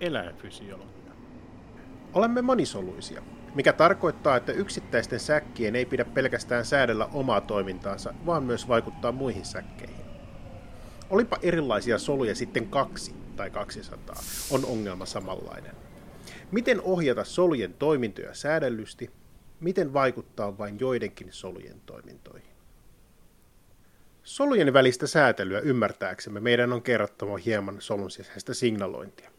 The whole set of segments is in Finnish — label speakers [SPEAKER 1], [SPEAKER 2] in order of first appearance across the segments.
[SPEAKER 1] eläinfysiologia.
[SPEAKER 2] Olemme monisoluisia, mikä tarkoittaa, että yksittäisten säkkien ei pidä pelkästään säädellä omaa toimintaansa, vaan myös vaikuttaa muihin säkkeihin. Olipa erilaisia soluja sitten kaksi tai 200, on ongelma samanlainen. Miten ohjata solujen toimintoja säädellysti? Miten vaikuttaa vain joidenkin solujen toimintoihin? Solujen välistä säätelyä ymmärtääksemme meidän on kerrottava hieman solun sisäistä signalointia.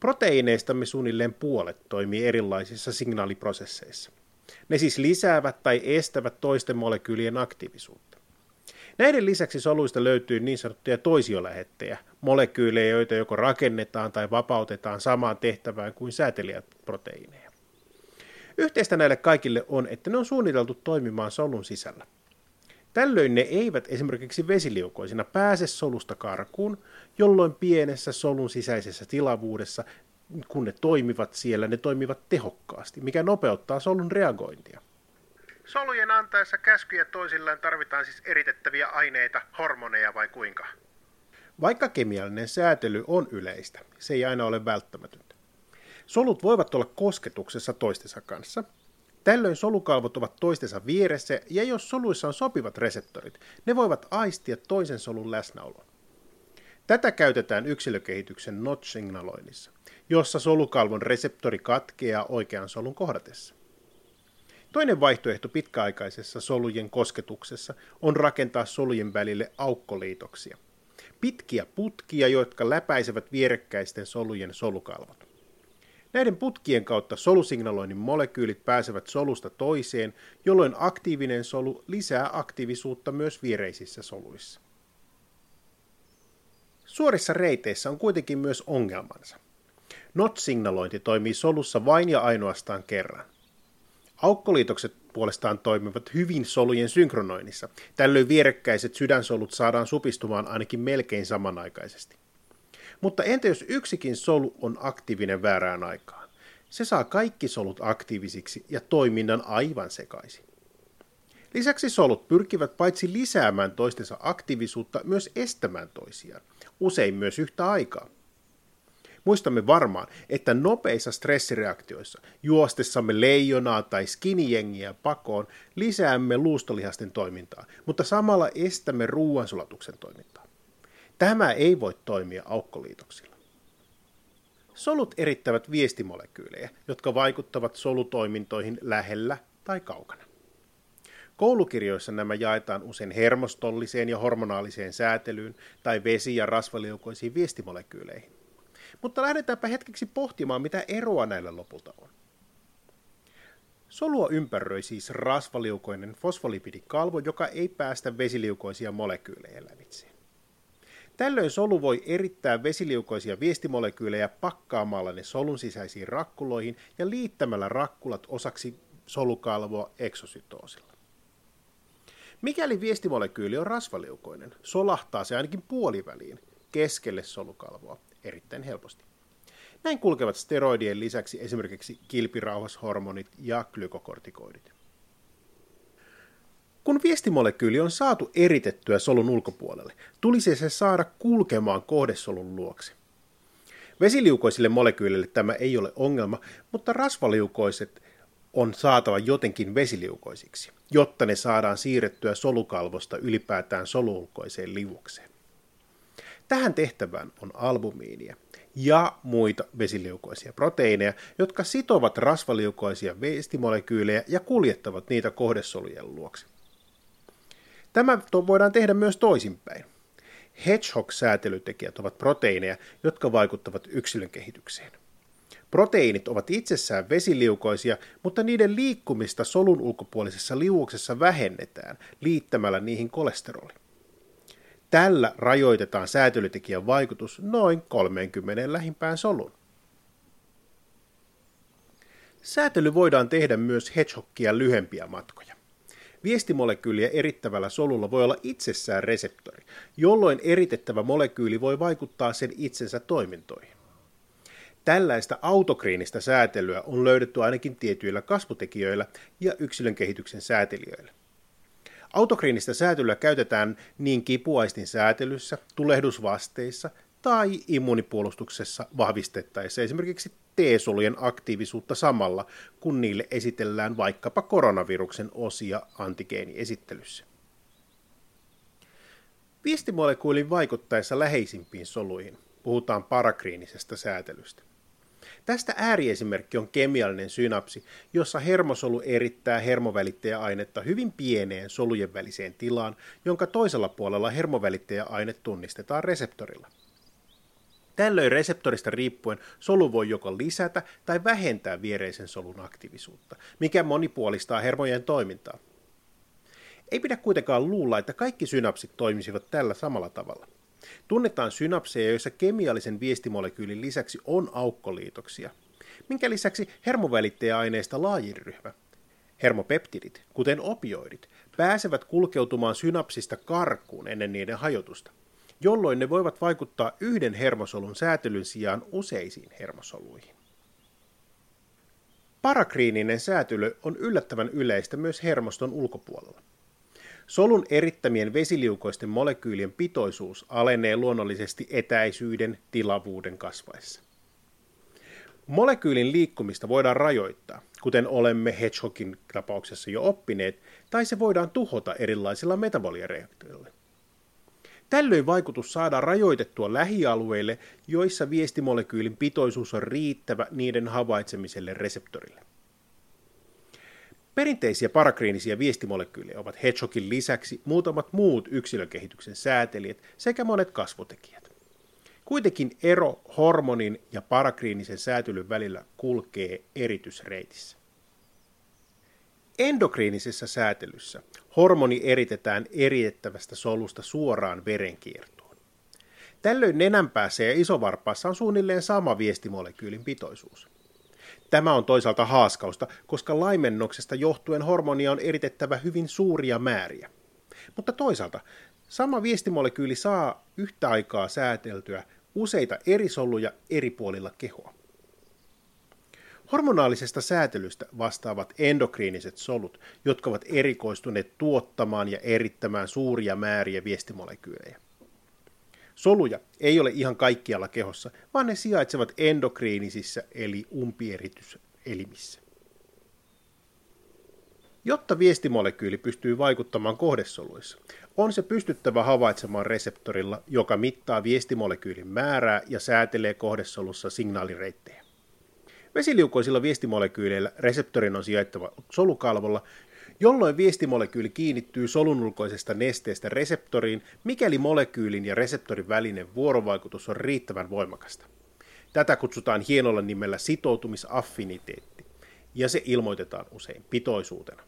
[SPEAKER 2] Proteiineistamme suunnilleen puolet toimii erilaisissa signaaliprosesseissa. Ne siis lisäävät tai estävät toisten molekyylien aktiivisuutta. Näiden lisäksi soluista löytyy niin sanottuja toisiolähettejä, molekyylejä, joita joko rakennetaan tai vapautetaan samaan tehtävään kuin säätelijät proteiineja. Yhteistä näille kaikille on, että ne on suunniteltu toimimaan solun sisällä. Tällöin ne eivät esimerkiksi vesiliukoisina pääse solusta karkuun, jolloin pienessä solun sisäisessä tilavuudessa, kun ne toimivat siellä, ne toimivat tehokkaasti, mikä nopeuttaa solun reagointia. Solujen antaessa käskyjä toisilleen tarvitaan siis eritettäviä aineita, hormoneja vai kuinka? Vaikka kemiallinen säätely on yleistä, se ei aina ole välttämätöntä. Solut voivat olla kosketuksessa toistensa kanssa, Tällöin solukalvot ovat toistensa vieressä, ja jos soluissa on sopivat reseptorit, ne voivat aistia toisen solun läsnäolon. Tätä käytetään yksilökehityksen notch-signaloinnissa, jossa solukalvon reseptori katkeaa oikean solun kohdatessa. Toinen vaihtoehto pitkäaikaisessa solujen kosketuksessa on rakentaa solujen välille aukkoliitoksia. Pitkiä putkia, jotka läpäisevät vierekkäisten solujen solukalvot. Näiden putkien kautta solusignaloinnin molekyylit pääsevät solusta toiseen, jolloin aktiivinen solu lisää aktiivisuutta myös viereisissä soluissa. Suorissa reiteissä on kuitenkin myös ongelmansa. NOT-signalointi toimii solussa vain ja ainoastaan kerran. Aukkoliitokset puolestaan toimivat hyvin solujen synkronoinnissa. Tällöin vierekkäiset sydänsolut saadaan supistumaan ainakin melkein samanaikaisesti. Mutta entä jos yksikin solu on aktiivinen väärään aikaan? Se saa kaikki solut aktiivisiksi ja toiminnan aivan sekaisin. Lisäksi solut pyrkivät paitsi lisäämään toistensa aktiivisuutta myös estämään toisiaan, usein myös yhtä aikaa. Muistamme varmaan, että nopeissa stressireaktioissa, juostessamme leijonaa tai skinijengiä pakoon, lisäämme luustolihasten toimintaa, mutta samalla estämme ruoansulatuksen toimintaa. Tämä ei voi toimia aukkoliitoksilla. Solut erittävät viestimolekyylejä, jotka vaikuttavat solutoimintoihin lähellä tai kaukana. Koulukirjoissa nämä jaetaan usein hermostolliseen ja hormonaaliseen säätelyyn tai vesi- ja rasvaliukoisiin viestimolekyyleihin. Mutta lähdetäänpä hetkeksi pohtimaan, mitä eroa näillä lopulta on. Solua ympäröi siis rasvaliukoinen fosfolipidikalvo, joka ei päästä vesiliukoisia molekyylejä lävitse. Tällöin solu voi erittää vesiliukoisia viestimolekyylejä pakkaamalla ne solun sisäisiin rakkuloihin ja liittämällä rakkulat osaksi solukalvoa eksosytoosilla. Mikäli viestimolekyyli on rasvaliukoinen, solahtaa se ainakin puoliväliin keskelle solukalvoa erittäin helposti. Näin kulkevat steroidien lisäksi esimerkiksi kilpirauhashormonit ja glykokortikoidit. Kun viestimolekyyli on saatu eritettyä solun ulkopuolelle, tulisi se saada kulkemaan kohdesolun luokse. Vesiliukoisille molekyyleille tämä ei ole ongelma, mutta rasvaliukoiset on saatava jotenkin vesiliukoisiksi, jotta ne saadaan siirrettyä solukalvosta ylipäätään soluulkoiseen liuokseen. Tähän tehtävään on albumiinia ja muita vesiliukoisia proteiineja, jotka sitovat rasvaliukoisia viestimolekyylejä ja kuljettavat niitä kohdesolujen luokse. Tämä voidaan tehdä myös toisinpäin. Hedgehog-säätelytekijät ovat proteiineja, jotka vaikuttavat yksilön kehitykseen. Proteiinit ovat itsessään vesiliukoisia, mutta niiden liikkumista solun ulkopuolisessa liuoksessa vähennetään liittämällä niihin kolesteroli. Tällä rajoitetaan säätelytekijän vaikutus noin 30 lähimpään solun. Säätely voidaan tehdä myös hedgehogia lyhempiä matkoja. Viestimolekyyliä erittävällä solulla voi olla itsessään reseptori, jolloin eritettävä molekyyli voi vaikuttaa sen itsensä toimintoihin. Tällaista autokriinistä säätelyä on löydetty ainakin tietyillä kasvutekijöillä ja yksilön kehityksen säätelijöillä. Autokriinistä säätelyä käytetään niin kipuaistin säätelyssä, tulehdusvasteissa, tai immunipuolustuksessa vahvistettaessa esimerkiksi T-solujen aktiivisuutta samalla, kun niille esitellään vaikkapa koronaviruksen osia antigeeniesittelyssä. Viestimolekuulin vaikuttaessa läheisimpiin soluihin puhutaan parakriinisestä säätelystä. Tästä ääriesimerkki on kemiallinen synapsi, jossa hermosolu erittää hermovälittäjäainetta hyvin pieneen solujen väliseen tilaan, jonka toisella puolella hermovälittäjäaine tunnistetaan reseptorilla. Tällöin reseptorista riippuen solu voi joko lisätä tai vähentää viereisen solun aktiivisuutta, mikä monipuolistaa hermojen toimintaa. Ei pidä kuitenkaan luulla, että kaikki synapsit toimisivat tällä samalla tavalla. Tunnetaan synapseja, joissa kemiallisen viestimolekyylin lisäksi on aukkoliitoksia, minkä lisäksi hermovälittäjäaineista laajin ryhmä, hermopeptidit, kuten opioidit, pääsevät kulkeutumaan synapsista karkuun ennen niiden hajotusta, jolloin ne voivat vaikuttaa yhden hermosolun säätelyn sijaan useisiin hermosoluihin. Parakriininen säätely on yllättävän yleistä myös hermoston ulkopuolella. Solun erittämien vesiliukoisten molekyylien pitoisuus alenee luonnollisesti etäisyyden tilavuuden kasvaessa. Molekyylin liikkumista voidaan rajoittaa, kuten olemme Hedgehogin tapauksessa jo oppineet, tai se voidaan tuhota erilaisilla metaboliareaktioilla. Tällöin vaikutus saadaan rajoitettua lähialueille, joissa viestimolekyylin pitoisuus on riittävä niiden havaitsemiselle reseptorille. Perinteisiä parakriinisia viestimolekyylejä ovat Hedgehogin lisäksi muutamat muut yksilökehityksen säätelijät sekä monet kasvotekijät. Kuitenkin ero hormonin ja parakriinisen säätelyn välillä kulkee eritysreitissä. Endokriinisessä säätelyssä hormoni eritetään eritettävästä solusta suoraan verenkiertoon. Tällöin nenänpäässä ja isovarpaassa on suunnilleen sama viestimolekyylin pitoisuus. Tämä on toisaalta haaskausta, koska laimennoksesta johtuen hormonia on eritettävä hyvin suuria määriä. Mutta toisaalta sama viestimolekyyli saa yhtä aikaa sääteltyä useita eri soluja eri puolilla kehoa. Hormonaalisesta säätelystä vastaavat endokriiniset solut, jotka ovat erikoistuneet tuottamaan ja erittämään suuria määriä viestimolekyylejä. Soluja ei ole ihan kaikkialla kehossa, vaan ne sijaitsevat endokriinisissä eli umpieritys-elimissä. Jotta viestimolekyyli pystyy vaikuttamaan kohdesoluissa, on se pystyttävä havaitsemaan reseptorilla, joka mittaa viestimolekyylin määrää ja säätelee kohdesolussa signaalireittejä. Vesiliukoisilla viestimolekyyleillä reseptorin on sijaittava solukalvolla, jolloin viestimolekyyli kiinnittyy solun ulkoisesta nesteestä reseptoriin, mikäli molekyylin ja reseptorin välinen vuorovaikutus on riittävän voimakasta. Tätä kutsutaan hienolla nimellä sitoutumisaffiniteetti, ja se ilmoitetaan usein pitoisuutena.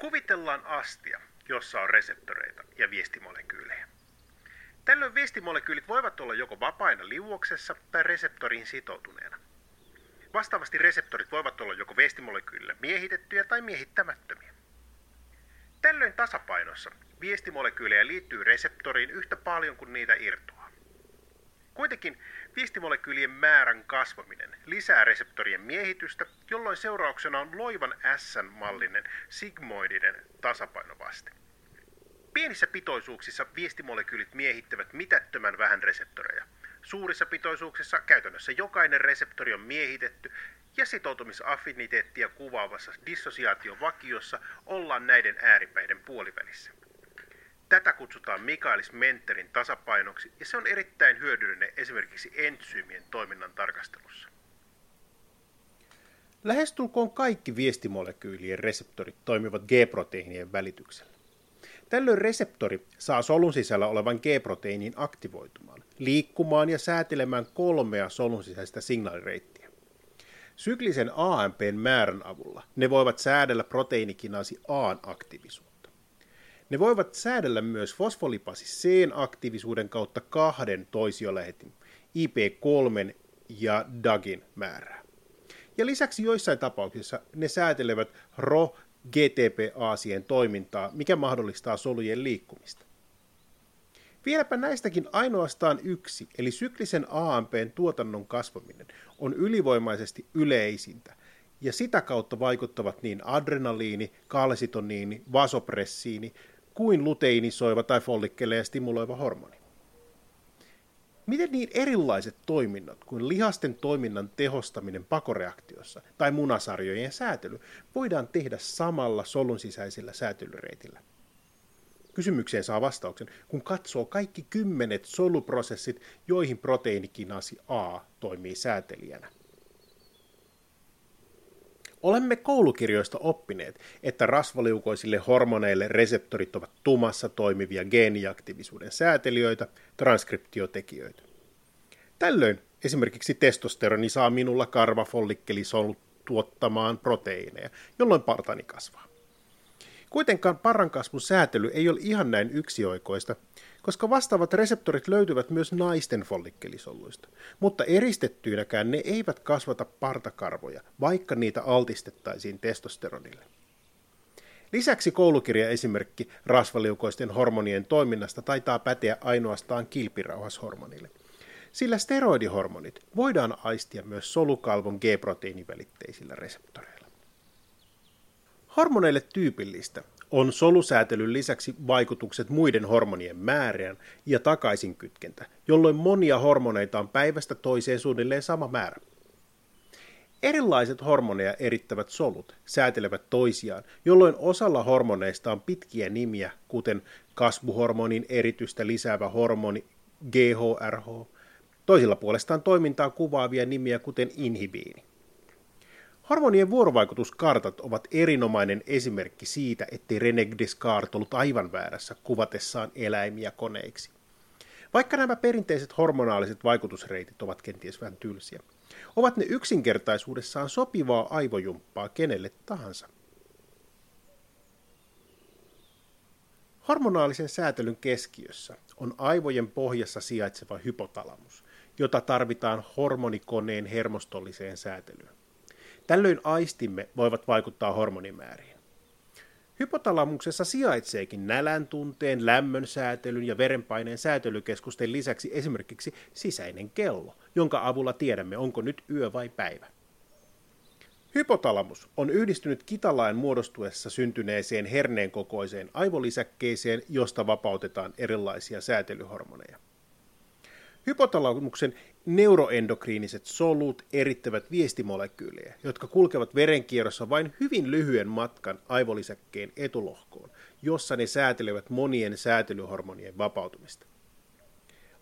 [SPEAKER 2] Kuvitellaan astia, jossa on reseptoreita ja viestimolekyylejä. Tällöin viestimolekyylit voivat olla joko vapaina liuoksessa tai reseptoriin sitoutuneena. Vastaavasti reseptorit voivat olla joko viestimolekyylillä miehitettyjä tai miehittämättömiä. Tällöin tasapainossa viestimolekyylejä liittyy reseptoriin yhtä paljon kuin niitä irtoaa. Kuitenkin viestimolekyylien määrän kasvaminen lisää reseptorien miehitystä, jolloin seurauksena on loivan S-mallinen sigmoidinen tasapainovaste. Pienissä pitoisuuksissa viestimolekyylit miehittävät mitättömän vähän reseptoreja. Suurissa pitoisuuksissa käytännössä jokainen reseptori on miehitetty ja sitoutumisaffiniteettia kuvaavassa dissosiaation vakiossa ollaan näiden ääripäiden puolivälissä. Tätä kutsutaan Michaelis-Menterin tasapainoksi ja se on erittäin hyödyllinen esimerkiksi entsyymien toiminnan tarkastelussa. Lähestulkoon kaikki viestimolekyylien reseptorit toimivat G-proteiinien välityksellä. Tällöin reseptori saa solun sisällä olevan G-proteiinin aktivoitumaan, liikkumaan ja säätelemään kolmea solun sisäistä signaalireittiä. Syklisen AMPn määrän avulla ne voivat säädellä proteiinikinaasi A aktiivisuutta. Ne voivat säädellä myös fosfolipasi C aktiivisuuden kautta kahden toisiolähetin, IP3 ja DAGin määrää. Ja lisäksi joissain tapauksissa ne säätelevät RO GTP-aasien toimintaa, mikä mahdollistaa solujen liikkumista. Vieläpä näistäkin ainoastaan yksi, eli syklisen AMPn tuotannon kasvaminen, on ylivoimaisesti yleisintä, ja sitä kautta vaikuttavat niin adrenaliini, kalsitoniini, vasopressiini kuin luteinisoiva tai follikkeleja stimuloiva hormoni. Miten niin erilaiset toiminnot kuin lihasten toiminnan tehostaminen pakoreaktiossa tai munasarjojen säätely voidaan tehdä samalla solun sisäisellä säätelyreitillä? Kysymykseen saa vastauksen, kun katsoo kaikki kymmenet soluprosessit, joihin proteiinikinasi A toimii säätelijänä. Olemme koulukirjoista oppineet, että rasvaliukoisille hormoneille reseptorit ovat tumassa toimivia geeniaktiivisuuden säätelijöitä, transkriptiotekijöitä. Tällöin esimerkiksi testosteroni saa minulla karvafollikkelisolut tuottamaan proteiineja, jolloin partani kasvaa. Kuitenkaan parrankasvun säätely ei ole ihan näin yksioikoista, koska vastaavat reseptorit löytyvät myös naisten follikkelisoluista, mutta eristettyinäkään ne eivät kasvata partakarvoja, vaikka niitä altistettaisiin testosteronille. Lisäksi koulukirjaesimerkki rasvaliukoisten hormonien toiminnasta taitaa päteä ainoastaan kilpirauhashormonille, sillä steroidihormonit voidaan aistia myös solukalvon G-proteiinivälitteisillä reseptoreilla. Hormoneille tyypillistä on solusäätelyn lisäksi vaikutukset muiden hormonien määrään ja takaisinkytkentä, jolloin monia hormoneita on päivästä toiseen suunnilleen sama määrä. Erilaiset hormoneja erittävät solut säätelevät toisiaan, jolloin osalla hormoneista on pitkiä nimiä, kuten kasvuhormonin eritystä lisäävä hormoni GHRH, toisilla puolestaan toimintaa kuvaavia nimiä, kuten inhibiini. Hormonien vuorovaikutuskartat ovat erinomainen esimerkki siitä, ettei René Descartes ollut aivan väärässä kuvatessaan eläimiä koneiksi. Vaikka nämä perinteiset hormonaaliset vaikutusreitit ovat kenties vähän tylsiä, ovat ne yksinkertaisuudessaan sopivaa aivojumppaa kenelle tahansa. Hormonaalisen säätelyn keskiössä on aivojen pohjassa sijaitseva hypotalamus, jota tarvitaan hormonikoneen hermostolliseen säätelyyn. Tällöin aistimme voivat vaikuttaa hormonimääriin. Hypotalamuksessa sijaitseekin nälän tunteen, lämmön säätelyn ja verenpaineen säätelykeskusten lisäksi esimerkiksi sisäinen kello, jonka avulla tiedämme, onko nyt yö vai päivä. Hypotalamus on yhdistynyt kitalain muodostuessa syntyneeseen herneen kokoiseen aivolisäkkeeseen, josta vapautetaan erilaisia säätelyhormoneja. Hypotalamuksen neuroendokriiniset solut erittävät viestimolekyylejä, jotka kulkevat verenkierrossa vain hyvin lyhyen matkan aivolisäkkeen etulohkoon, jossa ne säätelevät monien säätelyhormonien vapautumista.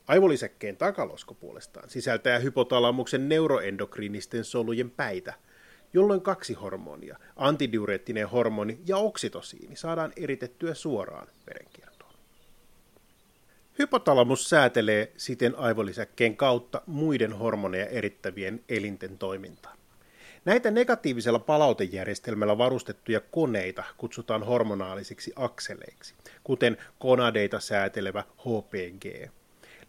[SPEAKER 2] Aivolisäkkeen takalosko puolestaan sisältää hypotalamuksen neuroendokriinisten solujen päitä, jolloin kaksi hormonia, antidiureettinen hormoni ja oksitosiini, saadaan eritettyä suoraan verenkierroon. Hypotalamus säätelee siten aivolisäkkeen kautta muiden hormoneja erittävien elinten toimintaa. Näitä negatiivisella palautejärjestelmällä varustettuja koneita kutsutaan hormonaalisiksi akseleiksi, kuten konadeita säätelevä HPG,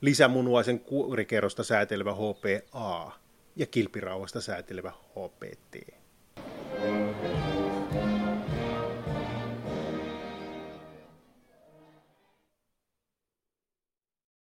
[SPEAKER 2] lisämunuaisen kuorikerrosta säätelevä HPA ja kilpirauhasta säätelevä HPT.